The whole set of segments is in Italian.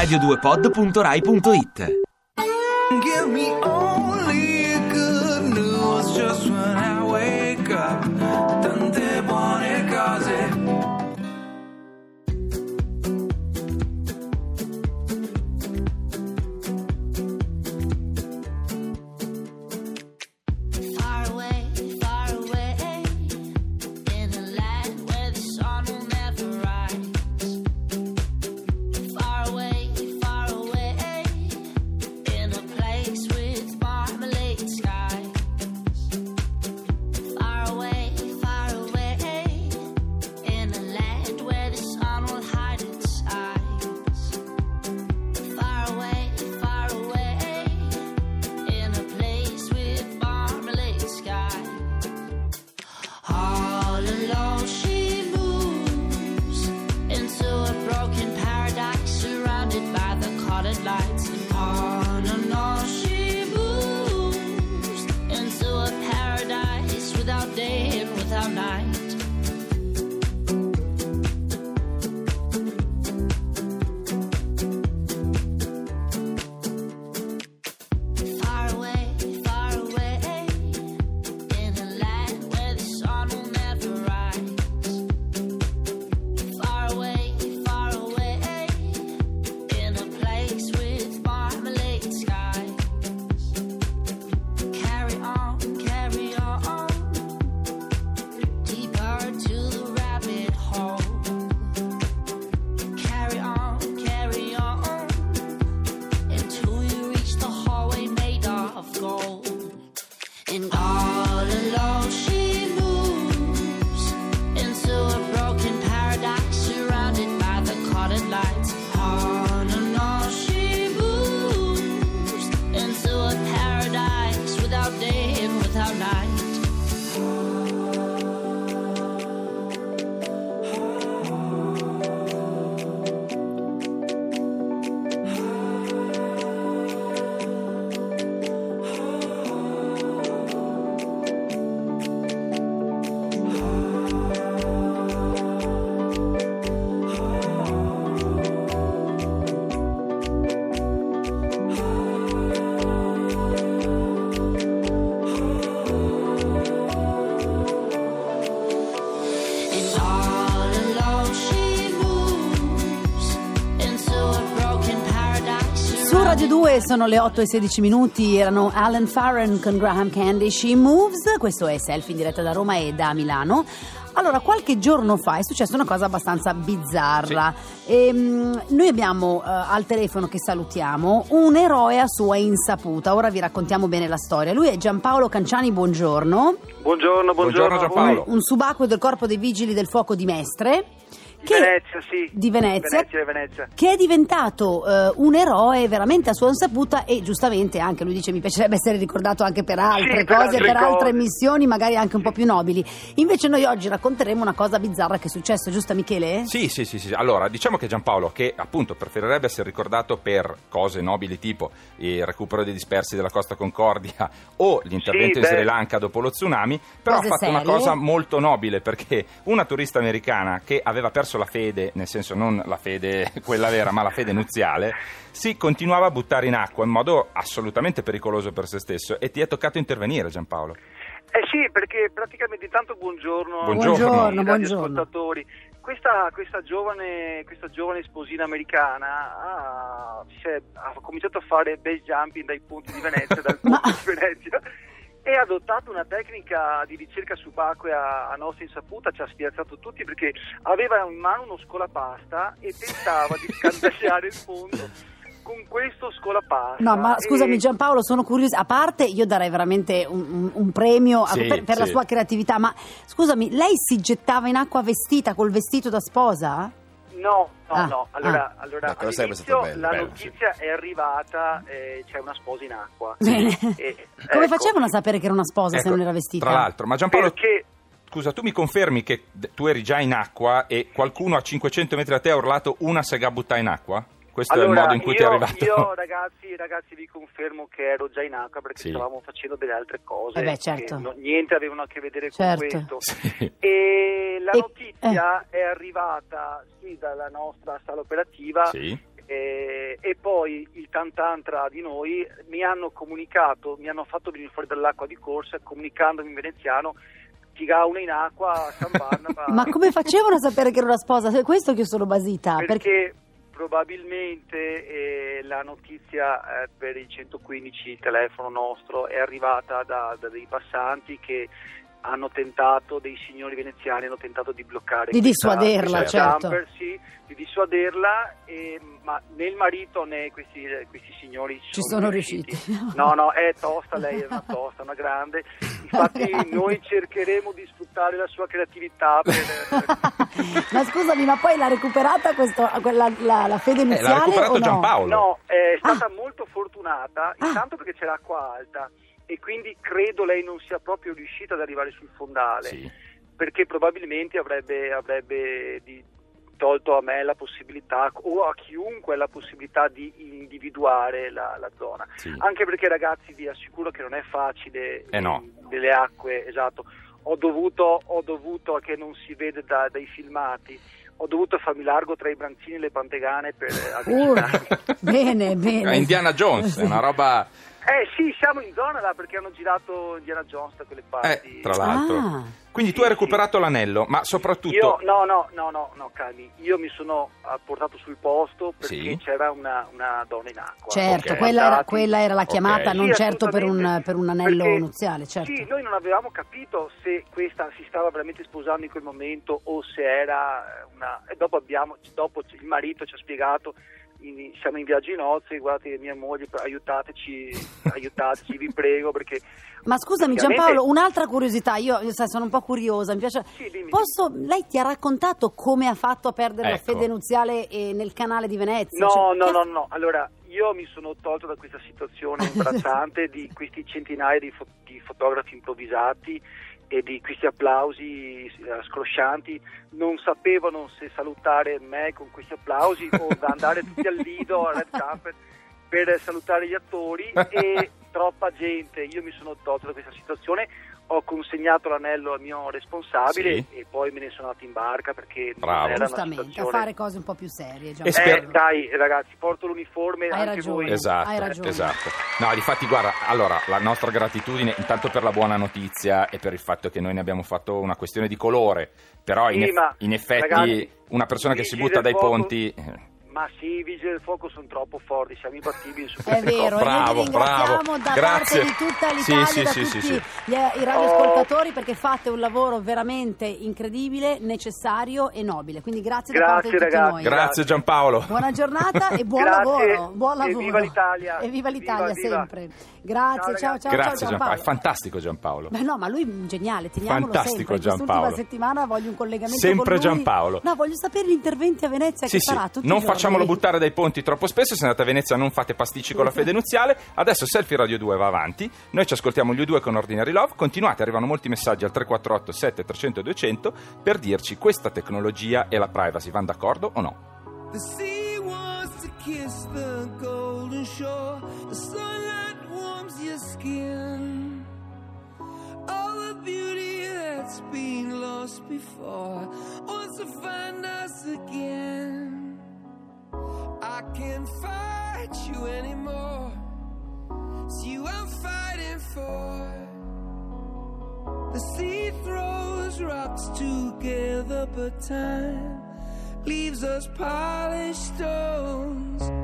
radio2pod.rai.it 2 sono le 8 e 16 minuti, erano Alan Farron con Graham Candy, She Moves, questo è Selfie in diretta da Roma e da Milano. Allora, qualche giorno fa è successa una cosa abbastanza bizzarra. Ehm, noi abbiamo eh, al telefono che salutiamo un eroe a sua insaputa. Ora vi raccontiamo bene la storia. Lui è Giampaolo Canciani, buongiorno. Buongiorno, buongiorno, Buongiorno. Giampaolo. Un subacqueo del Corpo dei Vigili del Fuoco di Mestre. Di che- Venezia, sì. Di Venezia. Venezia, Venezia. che è diventato eh, un eroe veramente a sua insaputa e giustamente anche lui dice mi piacerebbe essere ricordato anche per altre Sì, per cose, altre per altre missioni magari anche un po' più nobili. Invece noi oggi racconteremo una cosa bizzarra che è successo, giusto Michele? Sì, sì, sì, sì. Allora, diciamo che Giampaolo, che appunto preferirebbe essere ricordato per cose nobili tipo il recupero dei dispersi della Costa Concordia o l'intervento Sì, in beh. Sri Lanka dopo lo tsunami, però Cose ha fatto una serie. cosa molto nobile perché una turista americana che aveva perso la fede, nel senso non la fede quella vera, ma la fede nuziale, si continuava a buttare in acqua in modo assolutamente pericoloso per se stesso e ti è toccato intervenire Giampaolo. Eh sì, perché praticamente intanto buongiorno, Buongiorno. Buongiorno, ai buongiorno. radioascoltatori. Questa, questa giovane, questa giovane sposina americana ha, ha cominciato a fare base jumping dai ponti di Venezia, dal ponte di Venezia e ha adottato una tecnica di ricerca subacquea a nostra insaputa, ci ha spiazzato tutti perché aveva in mano uno scolapasta e tentava di scandagliare il fondo con questo scolapasta. No, ma E- scusami Giampaolo, sono curiosa. A parte, io darei veramente un, un- premio a- Sì, per, per la sì. sua creatività, ma scusami, lei si gettava in acqua vestita col vestito da sposa? No, no, Ah, no. Allora, allora Ecco, questa è all'inizio bella, la bella, notizia è arrivata, eh, c'è una sposa in acqua. Bene. E- Come ecco, facevano a sapere che era una sposa se Ecco, non era vestita? Tra l'altro, ma Giampaolo, Perché scusa, tu mi confermi che tu eri già in acqua e qualcuno a 500 metri da te ha urlato una sega buttata in acqua? Questo è il allora, modo in cui io, ti è arrivato. Io, ragazzi, ragazzi, vi confermo che ero già in acqua perché Sì. stavamo facendo delle altre cose. Eh beh, che certo. no- niente avevano a che vedere Certo. con questo. Sì. E la E- notizia è arrivata sì, dalla nostra sala operativa Sì. Eh, e poi il tantan tra di noi mi hanno comunicato, mi hanno fatto venire fuori dall'acqua di corsa comunicandomi in veneziano una in acqua a San Barnaba Ma come facevano a sapere che era una sposa? È questo che io sono basita. perché probabilmente eh, la notizia eh, per il 115 il telefono nostro è arrivata da, da dei passanti che hanno tentato, dei signori veneziani hanno tentato di bloccare Di questa- dissuaderla, questa certo. jumper, sì, di dissuaderla, e- ma né il marito né questi, questi signori Ci sono riusciti. No, no, è tosta, lei è una tosta, una grande. Infatti noi cercheremo di sfruttare la sua creatività per... ma scusami, ma poi l'ha recuperata questo, quella, la, la fede Eh, l'ha iniziale recuperato o no? Giampaolo. No, è Ah. stata molto fortunata, intanto perché c'è l'acqua alta e quindi credo lei non sia proprio riuscita ad arrivare sul fondale, Sì. perché probabilmente avrebbe, avrebbe di- tolto a me la possibilità o a chiunque la possibilità di individuare la, la zona. Sì. Anche perché ragazzi vi assicuro che non è facile Eh no. in- nelle acque, esatto. Ho dovuto, ho dovuto, che non si vede da- dai filmati, ho dovuto farmi largo tra i branzini e le pantegane per Uh, avvicinarmi. bene, bene. Eh, Indiana Jones, è una roba... Eh sì, siamo in zona là perché hanno girato Indiana Jones da quelle parti. Eh, tra l'altro. Ah. Quindi tu Sì, hai recuperato l'anello, ma soprattutto... Io no, no, no, no, no, calmi. Io mi sono portato sul posto perché Sì. c'era una, una donna in acqua. Certo, Ok. quella, era, quella era la chiamata, Ok. non Sì, certo per un, per un anello Perché- nuziale, certo. Sì, noi non avevamo capito se questa si stava veramente sposando in quel momento o se era una... E dopo abbiamo, dopo il marito ci ha spiegato, in- siamo in viaggio in nozze, guardate mia moglie, aiutateci, aiutateci, vi prego, perché... Ma scusami praticamente- Giampaolo, un'altra curiosità, io sono un po' curiosa, mi piace... Sì, dimmi. Posso, lei ti ha raccontato come ha fatto a perdere la Ecco. fede nuziale eh, nel canale di Venezia? No, Cioè, no, che- no, no. Allora, io mi sono tolto da questa situazione imbarazzante di questi centinaia di, fo- di fotografi improvvisati e di questi applausi eh, scroscianti. Non sapevano se salutare me con questi applausi o da andare tutti al lido, al red carpet, per salutare gli attori e troppa gente. Io mi sono tolto da questa situazione. Ho consegnato l'anello al mio responsabile Sì. e poi me ne sono andato in barca perché Bravo. non era una Giustamente, a fare cose un po' più serie. E sper- eh, dai ragazzi, porto l'uniforme Hai anche ragione. voi. Esatto, Hai ragione. esatto. No, difatti, guarda, allora, la nostra gratitudine intanto per la buona notizia e per il fatto che noi ne abbiamo fatto una questione di colore, però in, Sì, eff- ma, in effetti ragazzi, una persona che si butta dai fuoco- ponti... Ma sì, i vigili del fuoco sono troppo forti, siamo imbattibili su È queste vero. Bravo, e noi vi ringraziamo bravo. da Grazie. parte di tutta l'Italia, sì, da sì, tutti sì, sì. gli- i radioascoltatori perché fate un lavoro veramente incredibile, necessario e nobile. Quindi grazie, da parte Grazie, di tutti ragazzi. noi. Grazie Giampaolo. Buona giornata e buon Grazie. lavoro. Buon E lavoro. viva l'Italia. E viva l'Italia Viva, viva. sempre. Grazie, ciao Ciao, ciao, ragazzi. ciao Grazie Giampaolo, è fantastico Giampaolo. Beh no, ma lui è geniale, teniamolo Fantastico sempre. Quest'ultima Giampaolo. settimana voglio un collegamento Sempre con lui. Giampaolo. No, voglio sapere gli interventi a Venezia Sì, che sì, farà tutti non i giorni. Facciamolo buttare dai ponti troppo spesso, se andate a Venezia non fate pasticci con la fede nuziale. Adesso Selfie Radio 2 va avanti, noi ci ascoltiamo gli U2 con Ordinary Love, continuate, arrivano molti messaggi al 348 7300 200 per dirci questa tecnologia e la privacy vanno d'accordo o no? The sea wants to kiss the golden shore. The sunlight warms your skin. All the beauty that's been lost before wants to find us again. I can't fight you anymore. It's you I'm fighting for. The sea throws rocks together, but time leaves us polished stones.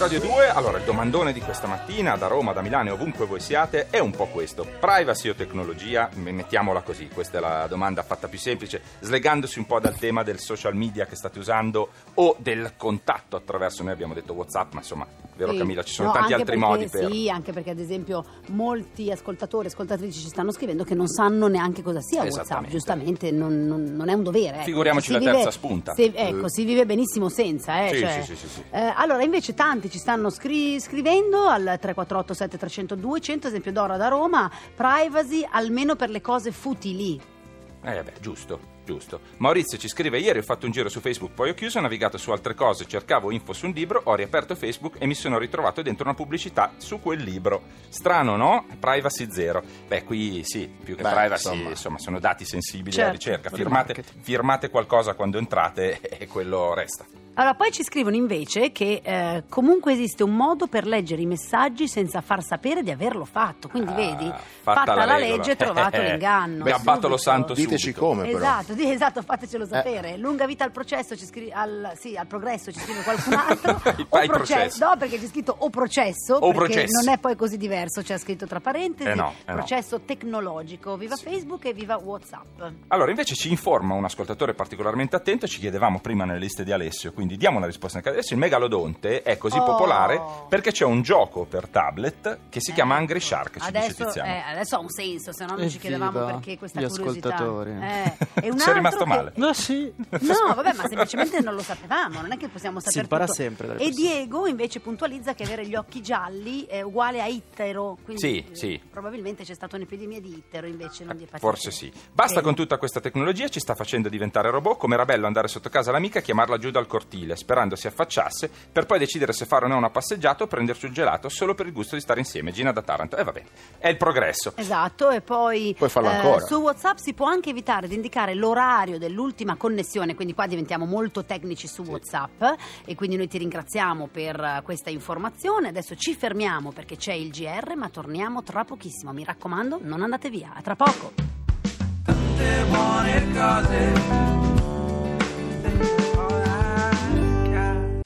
Radio 2, allora il domandone di questa mattina da Roma, da Milano e ovunque voi siate è un po' questo. Privacy o tecnologia? Mettiamola così, questa è la domanda fatta più semplice, slegandosi un po' dal tema del social media che state usando o del contatto attraverso, noi abbiamo detto Whatsapp, ma insomma, vero Sì. Camilla, ci sono No, tanti altri perché- modi per... Sì, anche perché ad esempio molti ascoltatori e ascoltatrici ci stanno scrivendo che non sanno neanche cosa sia WhatsApp, giustamente non, non- non è un dovere. ecco. Figuriamoci Si la vive- terza spunta. si- ecco, si vive benissimo senza. Eh, Sì, cioè. sì, sì, sì, sì. Eh, allora, invece tanti ci stanno scri- scrivendo al 348 7300 200, esempio Dora da Roma, privacy almeno per le cose futili. Eh beh, giusto, giusto. Maurizio ci scrive: Ieri ho fatto un giro su Facebook, poi ho chiuso, ho navigato su altre cose, cercavo info su un libro, ho riaperto Facebook e mi sono ritrovato dentro una pubblicità su quel libro. Strano, no? Privacy zero. Beh, qui sì, più che Beh, privacy, insomma. insomma. sono dati sensibili Certo, alla ricerca. Firmate, firmate qualcosa quando entrate e quello resta. Allora, poi ci scrivono invece che eh, comunque esiste un modo per leggere i messaggi senza far sapere di averlo fatto. Quindi, Ah, vedi, fatta la la, regola. legge, trovato l'inganno. Gabbato lo Subito. santo Diteci subito. come però. Esatto, di- esatto, fatecelo sapere. Lunga vita al processo, ci scri- al, sì, al progresso ci scrive qualcun altro. O processo. No, perché c'è scritto o processo, O perché processo. non è poi così diverso, c'è scritto tra parentesi. Eh no, eh no. processo tecnologico. Viva Facebook e viva WhatsApp. Allora, invece ci informa un ascoltatore particolarmente attento, ci chiedevamo prima nelle liste di Alessio, quindi diamo una risposta anche adesso. Il megalodonte è così Oh. popolare perché c'è un gioco per tablet che si chiama Angry Shark, ci dice Adesso, Tiziano. eh, adesso ha un senso, se no non ci chiedevamo perché questa gli curiosità. ascoltatori. Eh, un Sei altro rimasto che- male. No, sì. No, vabbè, ma semplicemente non lo sapevamo, non è che possiamo Si sapere impara tutto. sempre E persone. Diego invece puntualizza che avere gli occhi gialli è uguale a ittero, quindi Sì, eh, sì. probabilmente c'è stata un'epidemia di ittero invece non di epatite. Forse sì. Basta Bene. con tutta questa tecnologia, ci sta facendo diventare robot, come era bello andare sotto casa l'amica e chiamarla giù dal cortile, sperando si affacciasse, per poi decidere se fare o no una passeggiata o prenderci un gelato solo per il gusto di stare insieme. Gina da Taranto. E va bene, è il progresso. Esatto, e poi Puoi farlo ancora. su WhatsApp si può anche evitare di indicare l'orario dell'ultima connessione, quindi qua diventiamo molto tecnici su WhatsApp e quindi noi ti ringraziamo per eh, questa informazione. Adesso ci fermiamo perché c'è il GR, ma torniamo tra pochissimo. Mi raccomando, non andate via, a tra poco. Tante buone cose.